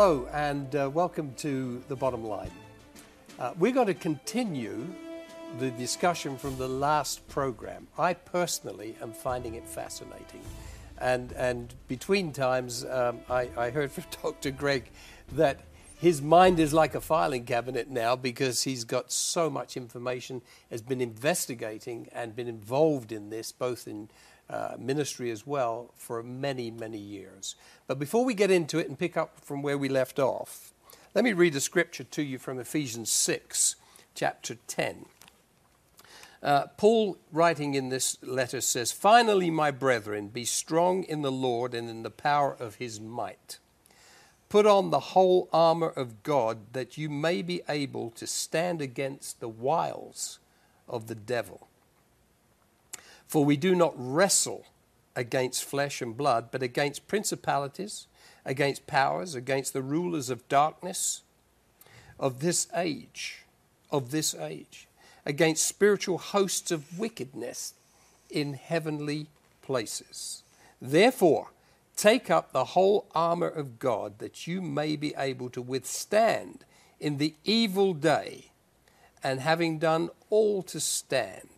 Hello, and uh, welcome to The Bottom Line. Uh, we're going to continue the discussion from the last program. I personally am finding it fascinating. And, and between times, um, I, I heard from Dr. Greg that his mind is like a filing cabinet now because he's got so much information, has been investigating and been involved in this, both in uh, ministry as well, for many, many years. But before we get into it and pick up from where we left off, let me read a scripture to you from Ephesians 6, chapter 10. Uh, Paul, writing in this letter, says, Finally, my brethren, be strong in the Lord and in the power of his might. Put on the whole armor of God that you may be able to stand against the wiles of the devil. For we do not wrestle against flesh and blood, but against principalities, against powers, against the rulers of darkness of this age, of this age, against spiritual hosts of wickedness in heavenly places. Therefore, take up the whole armor of God that you may be able to withstand in the evil day, and having done all to stand.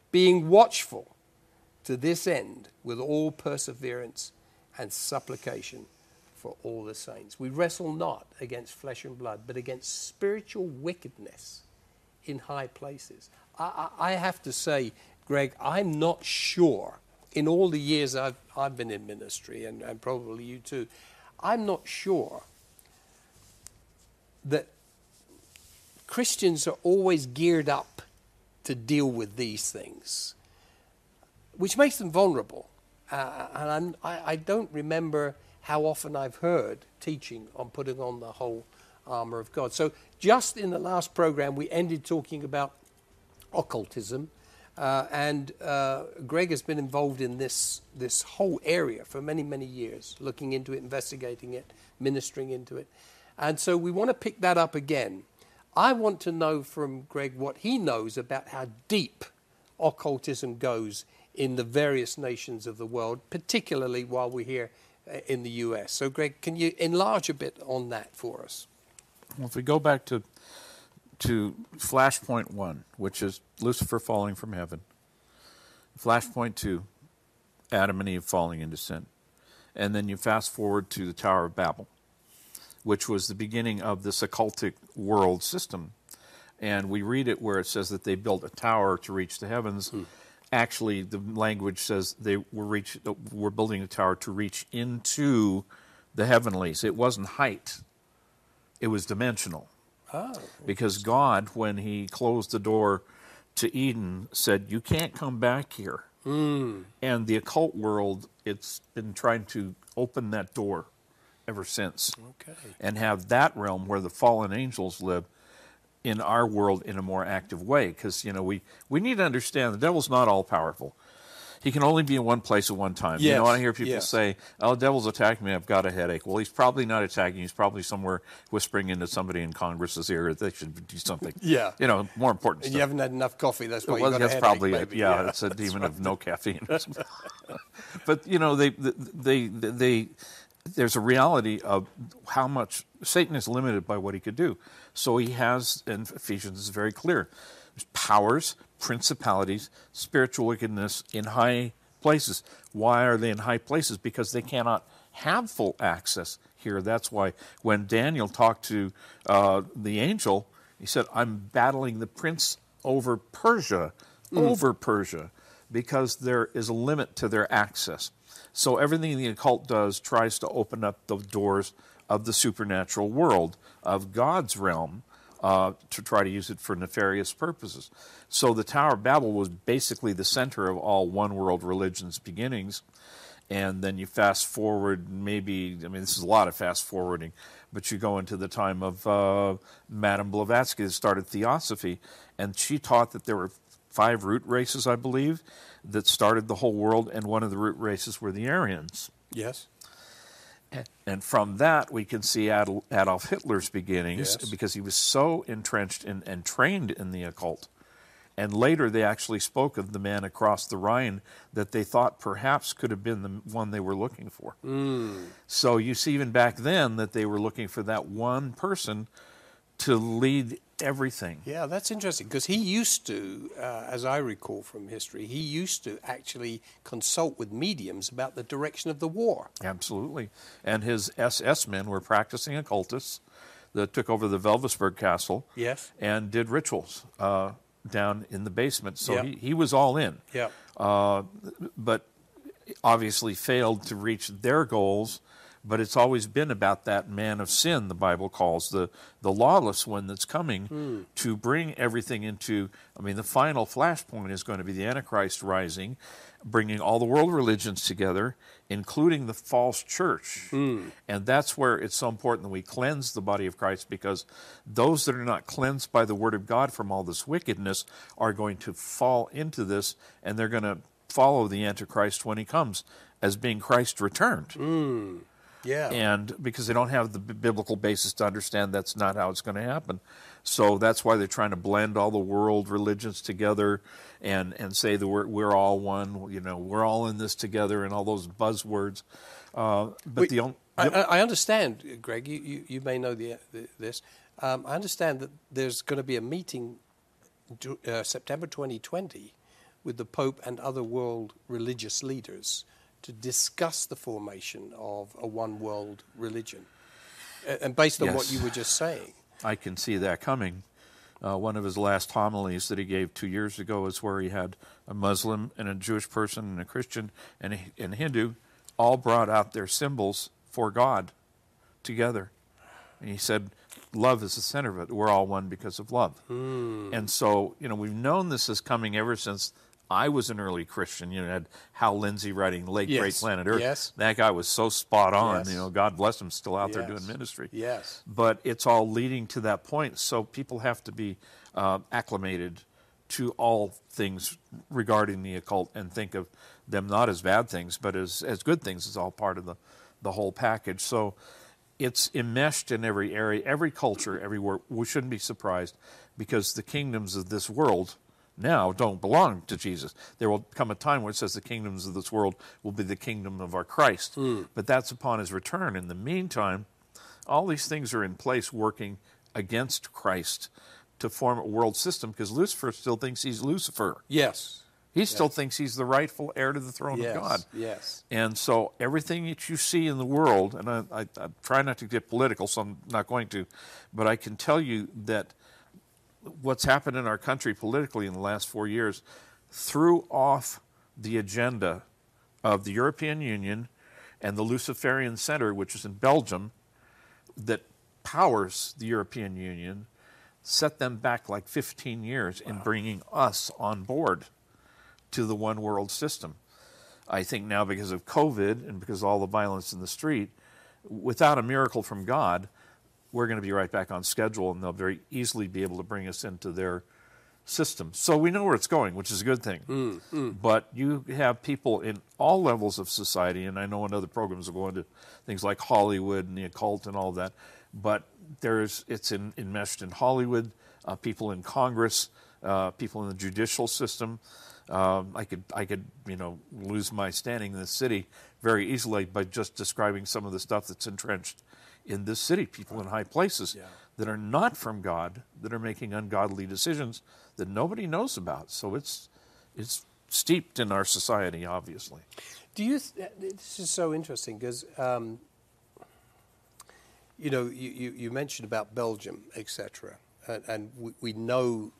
being watchful to this end with all perseverance and supplication for all the saints. We wrestle not against flesh and blood, but against spiritual wickedness in high places. I, I, I have to say, Greg, I'm not sure, in all the years I've, I've been in ministry, and, and probably you too, I'm not sure that Christians are always geared up to deal with these things, which makes them vulnerable. Uh, and I, I don't remember how often I've heard teaching on putting on the whole armor of God. So, just in the last program, we ended talking about occultism. Uh, and uh, Greg has been involved in this, this whole area for many, many years, looking into it, investigating it, ministering into it. And so we want to pick that up again. I want to know from Greg what he knows about how deep occultism goes in the various nations of the world, particularly while we're here uh, in the US. So, Greg, can you enlarge a bit on that for us? Well, if we go back to to Flashpoint one, which is Lucifer falling from heaven, Flashpoint two, Adam and Eve falling into sin, and then you fast forward to the Tower of Babel, which was the beginning of this occultic world system. And we read it where it says that they built a tower to reach the heavens. Hmm. Actually, the language says they were reach, were building a tower to reach into the heavenlies. It wasn't height; it was dimensional. Oh, because God, when He closed the door to Eden, said, "You can't come back here." Mm. And the occult world, it's been trying to open that door ever since. Okay. And have that realm where the fallen angels live in our world in a more active way. Because, you know, we, we need to understand the devil's not all powerful. He can only be in one place at one time. Yes. You know, I hear people yes. say, "Oh, the devil's attacking me. I've got a headache." Well, he's probably not attacking. He's probably somewhere whispering into somebody in Congress's ear that they should do something. Yeah. You know, more important. And stuff. you haven't had enough coffee. That's why well, you got that's a headache, probably maybe. it. Yeah, yeah, it's a demon right. of no caffeine. but you know, they, they, they, they, there's a reality of how much Satan is limited by what he could do. So he has, and Ephesians is very clear, There's powers, principalities, spiritual wickedness in high places. Why are they in high places? Because they cannot have full access here. That's why when Daniel talked to uh, the angel, he said, I'm battling the prince over Persia, over Persia, because there is a limit to their access. So everything the occult does tries to open up the doors of the supernatural world, of God's realm, uh, to try to use it for nefarious purposes. So the Tower of Babel was basically the center of all one world religion's beginnings. And then you fast forward, maybe, I mean, this is a lot of fast forwarding, but you go into the time of uh, Madame Blavatsky that started Theosophy, and she taught that there were five root races, I believe, that started the whole world, and one of the root races were the Aryans. Yes. And from that, we can see Adolf Hitler's beginnings Yes. because he was so entrenched in, and trained in the occult. And later, they actually spoke of the man across the Rhine that they thought perhaps could have been the one they were looking for. Hmm. So you see, even back then, that they were looking for that one person to lead everything. Yeah, that's interesting because he used to, uh, as I recall from history, he used to actually consult with mediums about the direction of the war. Absolutely. And his SS men were practicing occultists that took over the Wewelsburg Castle Yes. and did rituals uh, down in the basement. So Yeah. he, he was all in. Yeah. Uh, but obviously failed to reach their goals. But it's always been about that man of sin, the Bible calls the, the lawless one that's coming hmm. to bring everything into. I mean, the final flashpoint is going to be the Antichrist rising, bringing all the world religions together, including the false church. Hmm. And that's where it's so important that we cleanse the body of Christ because those that are not cleansed by the Word of God from all this wickedness are going to fall into this and they're going to follow the Antichrist when he comes as being Christ returned. Hmm. Yeah. And because they don't have the biblical basis to understand that's not how it's going to happen. So that's why they're trying to blend all the world religions together and, and say that we're, we're all one, you know, we're all in this together and all those buzzwords. Uh, but Wait, the only. I, I I understand, Greg. You, you, you may know the, the, this. Um, I understand that there's going to be a meeting, uh, September 2020, with the Pope and other world religious leaders to discuss the formation of a one world religion. And based on what you were just saying, I can see that coming. Uh, one of his last homilies that he gave two years ago is where he had a Muslim and a Jewish person and a Christian and a, and a Hindu all brought out their symbols for God together. And he said, Love is the center of it. We're all one because of love. And so, you know, we've known this is coming ever since I was an early Christian. You know, had Hal Lindsey writing Late Great Planet Earth. Yes. That guy was so spot on. Yes. You know, God bless him, still out there doing ministry yes. but it's all leading to that point. So people have to be uh, acclimated to all things regarding the occult and think of them not as bad things, but as, as good things. It's all part of the, the whole package. So it's enmeshed in every area, every culture, everywhere. We shouldn't be surprised because the kingdoms of this world now don't belong to Jesus. There will come a time where it says the kingdoms of this world will be the kingdom of our Christ. Hmm. But that's upon his return. In the meantime, all these things are in place working against Christ to form a world system because Lucifer still thinks he's Lucifer. Yes. He still thinks he's the rightful heir to the throne Yes. of God. Yes. And so everything that you see in the world, and I, I, I try not to get political, so I'm not going to, but I can tell you that what's happened in our country politically in the last four years threw off the agenda of the European Union and the Luciferian Center, which is in Belgium, that powers the European Union, set them back like 15 years in bringing us on board to the one world system. I think now because of COVID and because of all the violence in the street, without a miracle from God, we're going to be right back on schedule and they'll very easily be able to bring us into their system. So we know where it's going, which is a good thing. But you have people in all levels of society, and I know in other programs will go into things like Hollywood and the occult and all of that. But there's it's in, enmeshed in Hollywood, uh, people in Congress, uh, people in the judicial system. Um, I could I could you know lose my standing in the city very easily by just describing some of the stuff that's entrenched in this city. People in high places Yeah. that are not from God that are making ungodly decisions that nobody knows about. So it's it's steeped in our society, obviously. Do you? Th- this is so interesting because um, you know you, you, you mentioned about Belgium, etc., and, and we, we know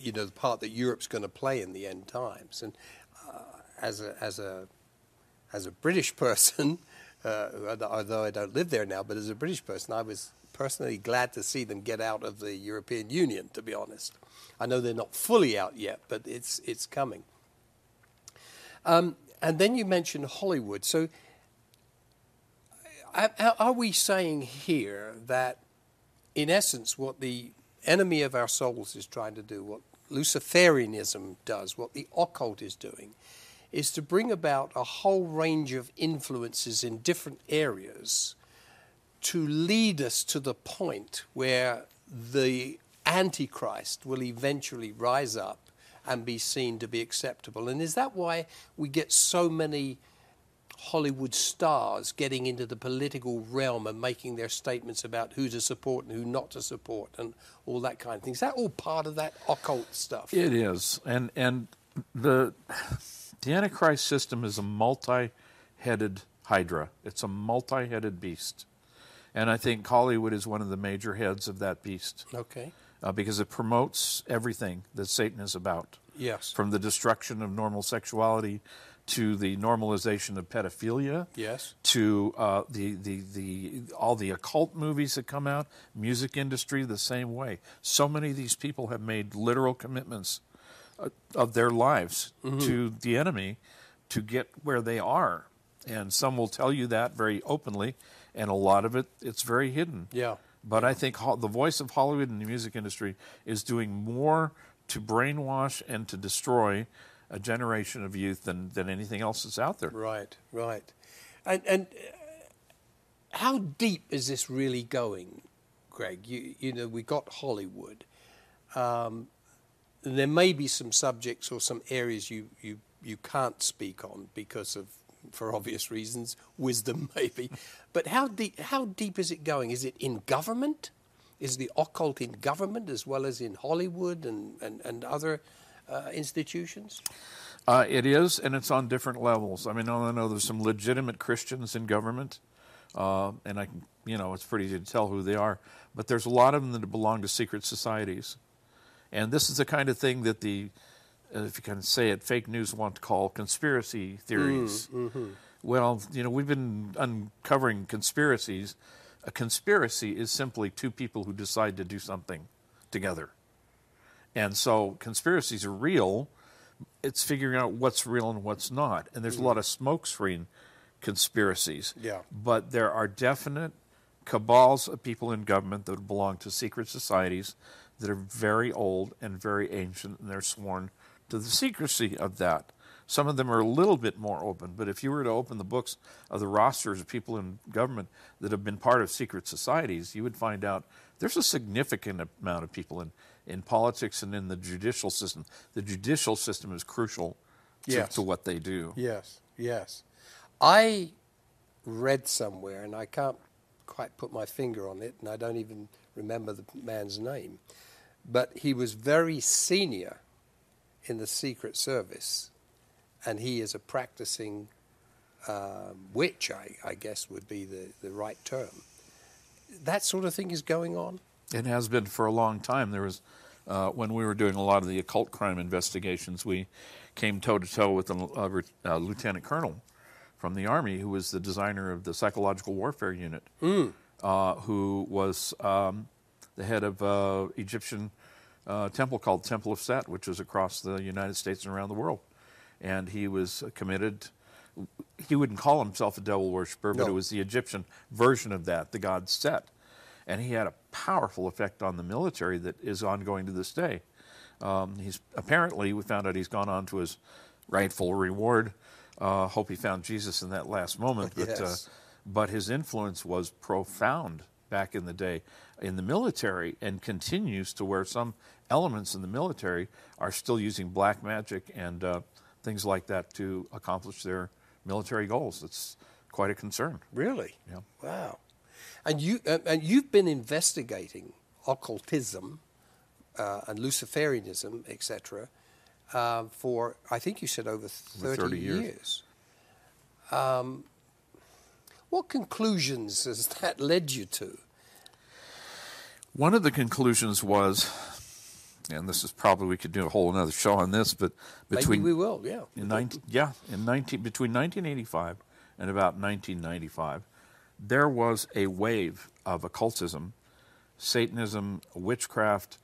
you know the part that Europe's going to play in the end times. And uh, as a as a as a British person, uh, although I don't live there now, but as a British person, I was personally glad to see them get out of the European Union. To be honest, I know they're not fully out yet, but it's it's coming. Um, and then you mentioned Hollywood. So, are are we saying here that, in essence, what the enemy of our souls is trying to do, what Luciferianism does, what the occult is doing, is to bring about a whole range of influences in different areas to lead us to the point where the Antichrist will eventually rise up and be seen to be acceptable. And is that why we get so many Hollywood stars getting into the political realm and making their statements about who to support and who not to support and all that kind of thing? Is that all part of that occult stuff? It is, and and the the Antichrist system is a multi-headed hydra. It's a multi-headed beast, and I think Hollywood is one of the major heads of that beast. Okay. Uh, because it promotes everything that Satan is about. Yes. From the destruction of normal sexuality to the normalization of pedophilia. Yes. To uh, the, the, the, all the occult movies that come out, music industry the same way. So many of these people have made literal commitments of their lives Mm-hmm. to the enemy to get where they are. And some will tell you that very openly, and a lot of it, it's very hidden. Yeah. But I think the voice of Hollywood and the music industry is doing more to brainwash and to destroy a generation of youth than, than anything else that's out there. Right, right. And, and uh, how deep is this really going, Greg? You, you know, we got Hollywood. Um, there may be some subjects or some areas you, you, you can't speak on because of, for obvious reasons, wisdom maybe. But how deep, how deep is it going? Is it in government? Is the occult in government as well as in Hollywood and, and, and other uh, institutions? Uh, it is, and it's on different levels. I mean, I know there's some legitimate Christians in government, uh, and I can, you know, it's pretty easy to tell who they are. But there's a lot of them that belong to secret societies, and this is the kind of thing that the, uh, if you can say it, fake news want to call conspiracy theories. Mm, mm-hmm. Well, you know, we've been uncovering conspiracies. A conspiracy is simply two people who decide to do something together. And so conspiracies are real. It's figuring out what's real and what's not. And there's a lot mm. of smokescreen conspiracies. Yeah. But there are definite cabals of people in government that belong to secret societies that are very old and very ancient, and they're sworn to the secrecy of that. Some of them are a little bit more open, but if you were to open the books of the rosters of people in government that have been part of secret societies, you would find out there's a significant amount of people in, in politics and in the judicial system. The judicial system is crucial to, Yes. to what they do. Yes, yes. I read somewhere, and I can't quite put my finger on it, and I don't even remember the man's name, but he was very senior in the Secret Service, and he is a practicing um, witch, I, I guess would be the, the right term. That sort of thing is going on? It has been for a long time. There was, uh, when we were doing a lot of the occult crime investigations, we came toe to toe with a, a, a lieutenant colonel from the army who was the designer of the psychological warfare unit, uh, who was um, the head of uh, Egyptian uh, temple called Temple of Set, which was across the United States and around the world, and he was committed. He wouldn't call himself a devil worshiper, but No. it was the Egyptian version of that, the god Set and he had a powerful effect on the military that is ongoing to this day. Um, he's apparently we found out he's gone on to his rightful reward. Uh, hope he found Jesus in that last moment, but uh, Yes. but his influence was profound back in the day in the military and continues to where some elements in the military are still using black magic and uh, things like that to accomplish their military goals. It's quite a concern. Really? Yeah. Wow. And you uh, and you've been investigating occultism uh, and Luciferianism, etc., uh, for I think you said over thirty, 30 years. years. Um, what conclusions has that led you to? One of the conclusions was, and this is probably we could do a whole another show on this, but between Maybe we will. Yeah. in 19, yeah in 19 between 1985 and about 1995, there was a wave of occultism, Satanism, witchcraft,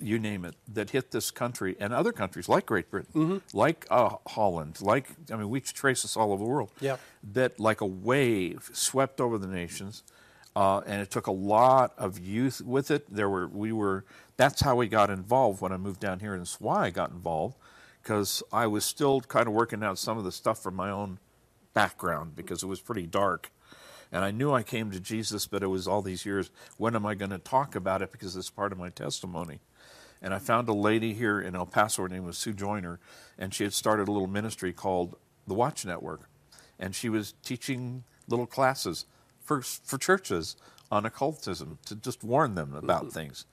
you name it, that hit this country and other countries like Great Britain, Mm-hmm. like uh, Holland, like, I mean, we trace this all over the world. Yeah. That, like a wave, swept over the nations. Uh, and it took a lot of youth with it. There were, we were, that's how we got involved when I moved down here, and it's why I got involved, because I was still kind of working out some of the stuff from my own background, because it was pretty dark. And I knew I came to Jesus, but it was all these years. When am I going to talk about it? Because it's part of my testimony. And I found a lady here in El Paso. Her name was Sue Joyner, and she had started a little ministry called the Watch Network. And she was teaching little classes for, for churches on occultism to just warn them about things.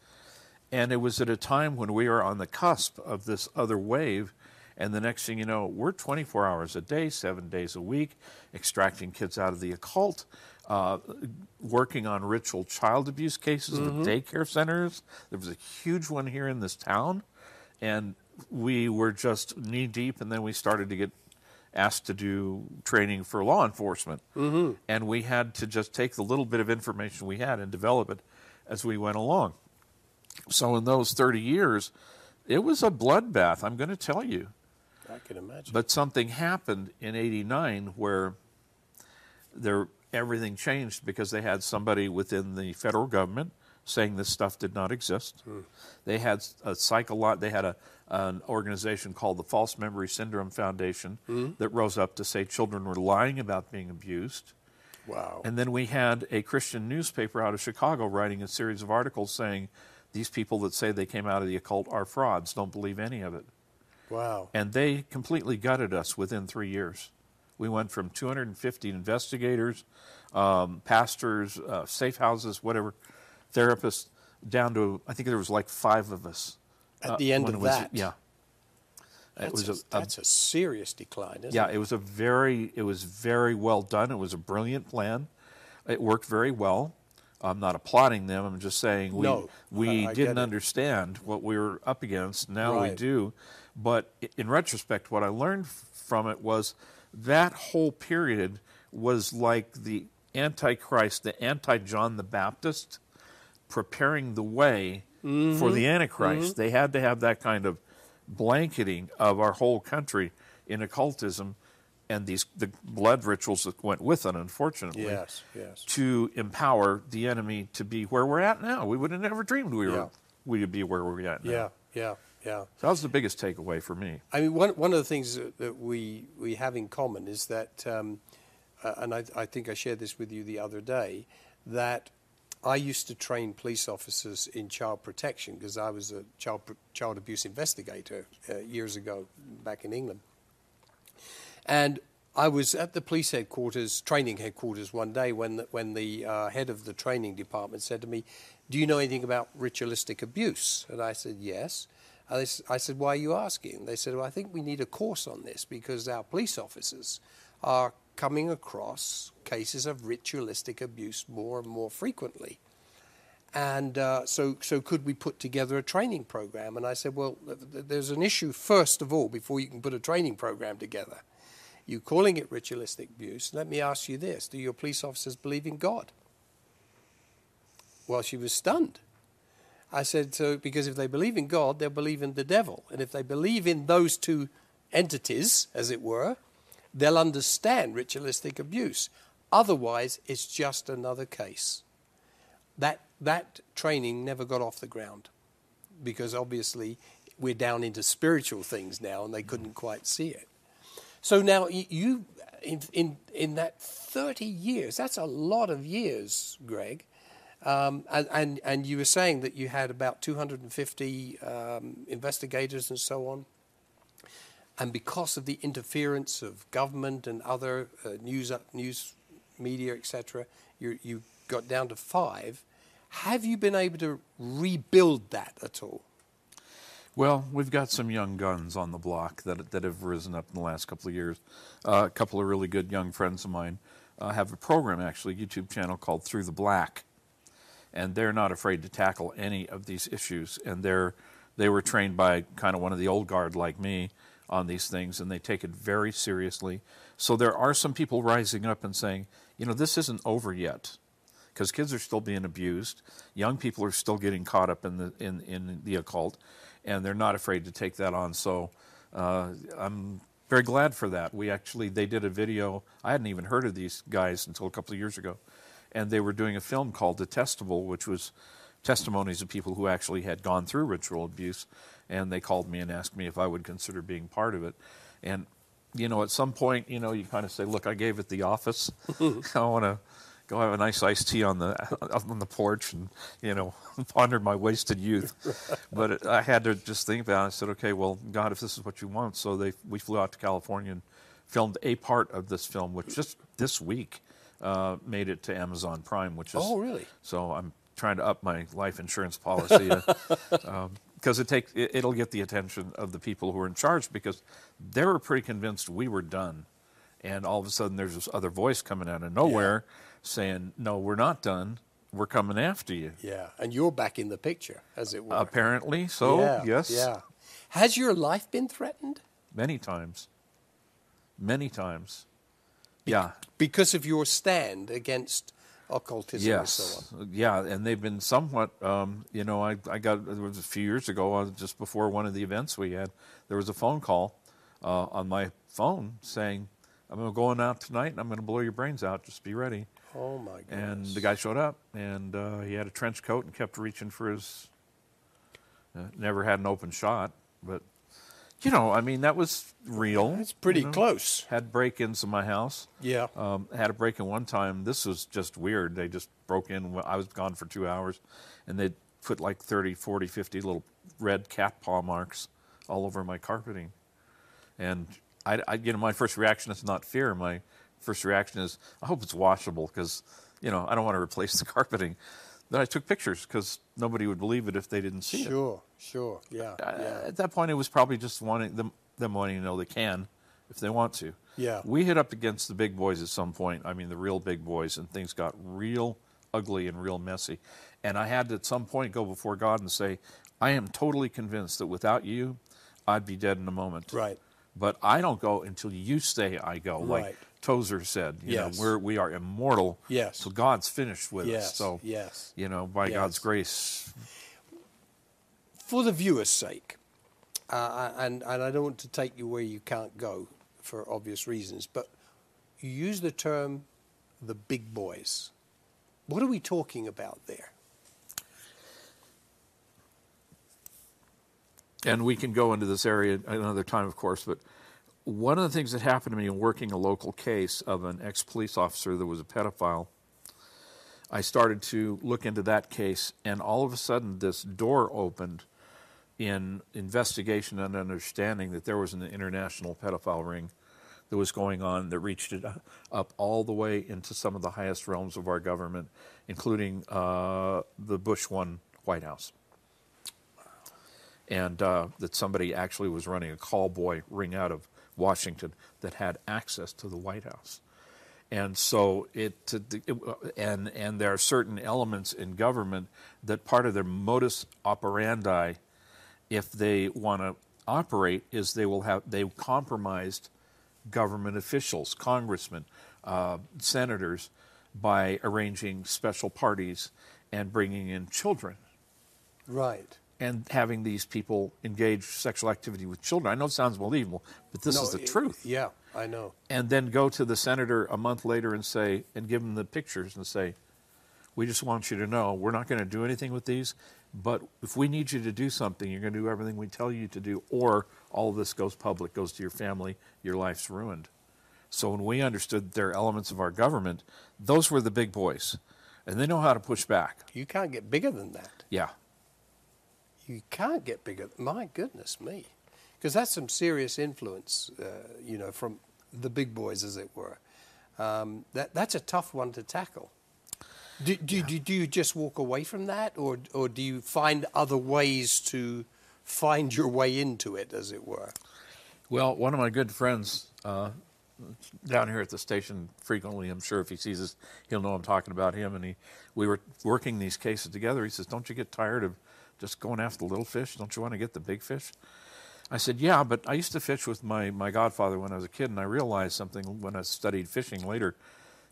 And it was at a time when we were on the cusp of this other wave. And the next thing you know, we're 24 hours a day, seven days a week, extracting kids out of the occult, uh, working on ritual child abuse cases with daycare centers. There was a huge one here in this town. And we were just knee deep, and then we started to get asked to do training for law enforcement. Mm-hmm. And we had to just take the little bit of information we had and develop it as we went along. So in those 30 years, it was a bloodbath, I'm going to tell you. I can imagine. But something happened in 89 where there everything changed because they had somebody within the federal government saying this stuff did not exist. They had a psycholo- they had a an organization called the False Memory Syndrome Foundation that rose up to say children were lying about being abused. wow. And then we had a Christian newspaper out of Chicago writing a series of articles saying these people that say they came out of the occult are frauds, don't believe any of it. wow. And they completely gutted us within three years. We went from 250 investigators, um, pastors, uh, safe houses, whatever, therapists, down to, I think there was like five of us. At uh, the end of was- that. Yeah. That's, it was a, a, that's a serious decline, isn't yeah, it? it was a very it was very well done. It was a brilliant plan. It worked very well. I'm not applauding them. I'm just saying we No, we I- I didn't understand what we were up against. Now we do. But in retrospect, what I learned from it was that whole period was like the Antichrist, the anti John the Baptist, preparing the way for Mm-hmm. the Antichrist. They had to have that kind of blanketing of our whole country in occultism and these the blood rituals that went with it, unfortunately, Yes, yes. to empower the enemy to be where we're at now. We would have never dreamed we were we would be where we're at now. Yeah, yeah, yeah. So that was the biggest takeaway for me. I mean, one, one of the things that, that we, we have in common is that, um, uh, and I, I think I shared this with you the other day, that I used to train police officers in child protection because I was a child, child abuse investigator uh, years ago back in England. And I was at the police headquarters, training headquarters, one day when the, when the uh, head of the training department said to me, "Do you know anything about ritualistic abuse?" And I said, "Yes." They said, "Why are you asking?" They said, "Well, I think we need a course on this because our police officers are coming across cases of ritualistic abuse more and more frequently." And uh, so, so could we put together a training program? And I said, well, th- th- there's an issue first of all before you can put a training program together. You calling it ritualistic abuse? Let me ask you this: Do your police officers believe in God? Well, she was stunned. I said, so because if they believe in God, they'll believe in the devil, and if they believe in those two entities, as it were, they'll understand ritualistic abuse. Otherwise, it's just another case. That that training never got off the ground because obviously we're down into spiritual things now and they couldn't quite see it. So now you in in in that 30 years that's a lot of years greg. Um, and, and and you were saying that you had about 250 um, investigators and so on and because of the interference of government and other uh, news news media etc you you got down to five have you been able to rebuild that at all? Well, we've got some young guns on the block that that have risen up in the last couple of years. Uh, a couple of really good young friends of mine uh, have a program, actually, a YouTube channel called Through the Black, and they're not afraid to tackle any of these issues. And they're they were trained by kind of one of the old guard like me on these things, and they take it very seriously. So there are some people rising up and saying, you know, this isn't over yet, because kids are still being abused. Young people are still getting caught up in the in, in the occult, and they're not afraid to take that on. So uh, I'm very glad for that. We actually they did a video. I hadn't even heard of these guys until a couple of years ago, and they were doing a film called Detestable, which was testimonies of people who actually had gone through ritual abuse, and they called me and asked me if I would consider being part of it, and you know, at some point, you know, you kind of say, "Look, I gave it the office. I want to go have a nice iced tea on the on the porch and you know ponder my wasted youth." but I had to just think about. it. I said, "Okay, well, God, if this is what you want," so they we flew out to California and filmed a part of this film, which just this week uh, made it to Amazon Prime, which is Oh, really? So I'm trying to up my life insurance policy. Because it take it, it'll get the attention of the people who are in charge because they were pretty convinced we were done, and all of a sudden there's this other voice coming out of nowhere saying, "No, we're not done. We're coming after you." Yeah, and you're back in the picture, as it were. Apparently, so yeah, yes, Yeah. Has your life been threatened many times, many times, yeah. because of your stand against occultism and so Yes, on? yeah, and they've been somewhat. Um, you know, I, I got it was a few years ago, uh, just before one of the events we had. There was a phone call uh, on my phone saying, "I'm going out tonight, and I'm going to blow your brains out. Just be ready." Oh my goodness. And the guy showed up, and uh, he had a trench coat and kept reaching for his. Uh, never had an open shot, but you know, I mean, that was real. It's pretty you know. close. Had break-ins in my house. Yeah. Um, had a break in one time. This was just weird. They just broke in. I was gone for two hours, and they put like 30, 40, 50 little red cat paw marks all over my carpeting. And I, I you know, my first reaction is not fear. My first reaction is, I hope it's washable because, you know, I don't want to replace the carpeting. Then I took pictures because nobody would believe it if they didn't see it. Sure, sure. Yeah. Uh, yeah. At that point, it was probably just wanting them, them wanting to know they can if they want to. Yeah. We hit up against the big boys at some point. I mean, the real big boys, and things got real ugly and real messy. And I had to, at some point, go before God and say, I am totally convinced that without you, I'd be dead in a moment. Right. But I don't go until you say I go, like Right. Tozer said. You Yes. know, we're, we are immortal. Yes. So God's finished with Yes, us. So, yes. you know, by Yes. God's grace, For the viewer's sake, uh, and, and I don't want to take you where you can't go for obvious reasons, but you use the term the big boys. What are we talking about there? and we can go into this area another time, of course, but one of the things that happened to me in working a local case of an ex police officer that was a pedophile, I started to look into that case, and all of a sudden, this door opened in investigation and understanding that there was an international pedophile ring that was going on that reached it up all the way into some of the highest realms of our government, including uh, the Bush one White House. And uh, that somebody actually was running a call boy ring out of Washington that had access to the White House. And so it, it, and and there are certain elements in government that part of their modus operandi, if they want to operate, is they will have they compromised government officials, congressmen, uh, senators, by arranging special parties and bringing in children Right. And having these people engage sexual activity with children. I know it sounds believable, but this No, is the it- truth. Yeah, I know. And then go to the senator a month later and say, and give them the pictures and say, we just want you to know we're not going to do anything with these, but if we need you to do something, you're going to do everything we tell you to do, or all of this goes public, goes to your family, your life's ruined. So when we understood there are elements of our government, those were the big boys. And they know how to push back. You can't get bigger than that. Yeah. You can't get bigger. My goodness me. Because that's some serious influence, uh, you know, from the big boys, as it were. Um, that, that's a tough one to tackle. Do, do, do, do you just walk away from that, or, or do you find other ways to find your way into it, as it were? Well, one of my good friends uh, down here at the station frequently, I'm sure if he sees us, he'll know I'm talking about him. And he, we were working these cases together. He says, "Don't you get tired of just going after the little fish? Don't you want to get the big fish?" I said, "Yeah, but I used to fish with my my godfather when I was a kid, and I realized something when I studied fishing later.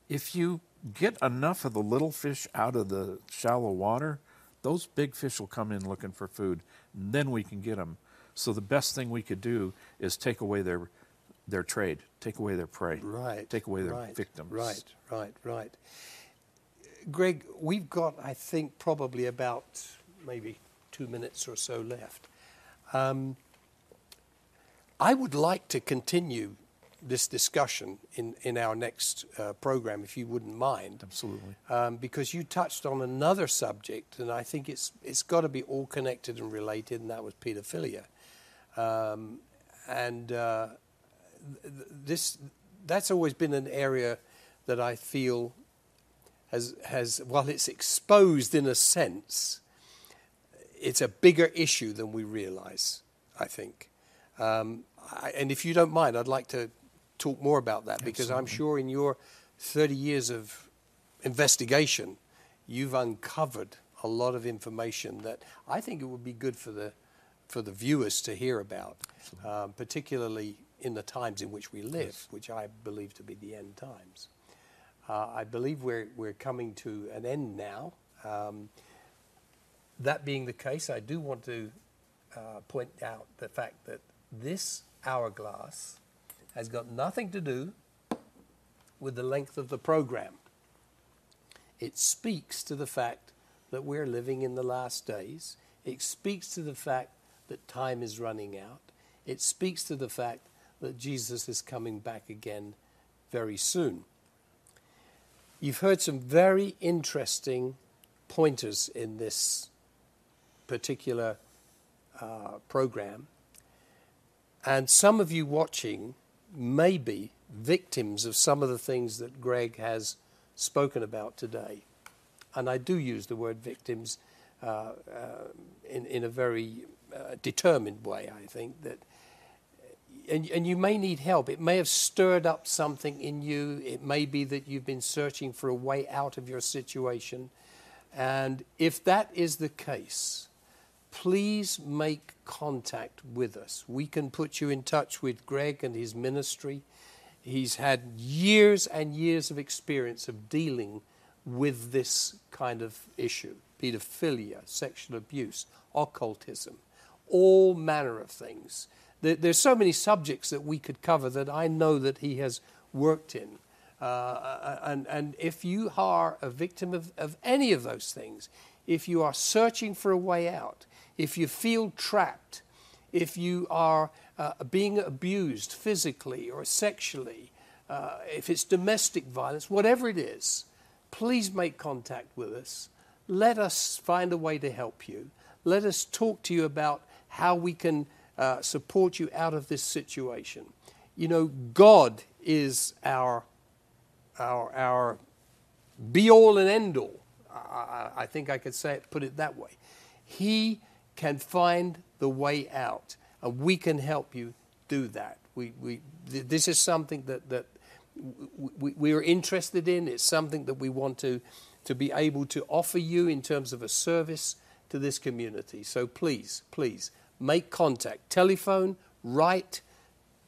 If you get enough of the little fish out of the shallow water, those big fish will come in looking for food. And then we can get them. So the best thing we could do is take away their their trade, take away their prey, Right. take away their right, victims. Right, right, right. Greg, we've got, I think, probably about maybe two minutes or so left. Um, I would like to continue this discussion in, in our next uh, program, if you wouldn't mind. Absolutely. um, because you touched on another subject, and I think it's it's got to be all connected and related, and that was pedophilia. Um, and uh, th- th- this that's always been an area that I feel has has while it's exposed in a sense, it's a bigger issue than we realise. I think, um, I, and if you don't mind, I'd like to talk more about that because I'm sure in your 30 years of investigation, you've uncovered a lot of information that I think it would be good for the for the viewers to hear about, um, particularly in the times in which we live, which I believe to be the end times. Uh, I believe we're we're coming to an end now. Um, that being the case, I do want to uh, point out the fact that this hourglass has got nothing to do with the length of the program. It speaks to the fact that we're living in the last days. It speaks to the fact that time is running out. It speaks to the fact that Jesus is coming back again very soon. You've heard some very interesting pointers in this particular uh, program. And some of you watching may be victims of some of the things that Greg has spoken about today. And I do use the word victims uh, uh, in, in a very uh, determined way, I think. that. And, and you may need help. It may have stirred up something in you. It may be that you've been searching for a way out of your situation. And if that is the case, please make contact with us. We can put you in touch with Greg and his ministry. He's had years and years of experience of dealing with this kind of issue pedophilia, sexual abuse, occultism, all manner of things. There's so many subjects that we could cover that I know that he has worked in. Uh, and, and if you are a victim of, of any of those things, if you are searching for a way out, if you feel trapped, if you are uh, being abused physically or sexually, uh, if it's domestic violence, whatever it is, please make contact with us. Let us find a way to help you. Let us talk to you about how we can uh, support you out of this situation. You know, God is our, our, our be all and end all. I, I think I could say it, put it that way. He can find the way out, and we can help you do that. We, we, th- this is something that, that we, we are interested in. It's something that we want to, to be able to offer you in terms of a service to this community. So please, please make contact. Telephone, write,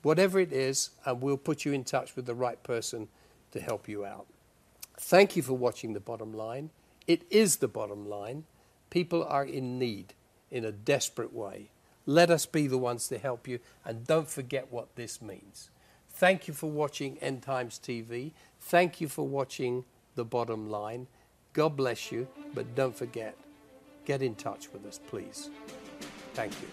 whatever it is, and we'll put you in touch with the right person to help you out. Thank you for watching The Bottom Line. It is the bottom line. People are in need in a desperate way. Let us be the ones to help you, and don't forget what this means. Thank you for watching End Times TV. Thank you for watching The Bottom Line. God bless you, but don't forget, get in touch with us, please. Thank you.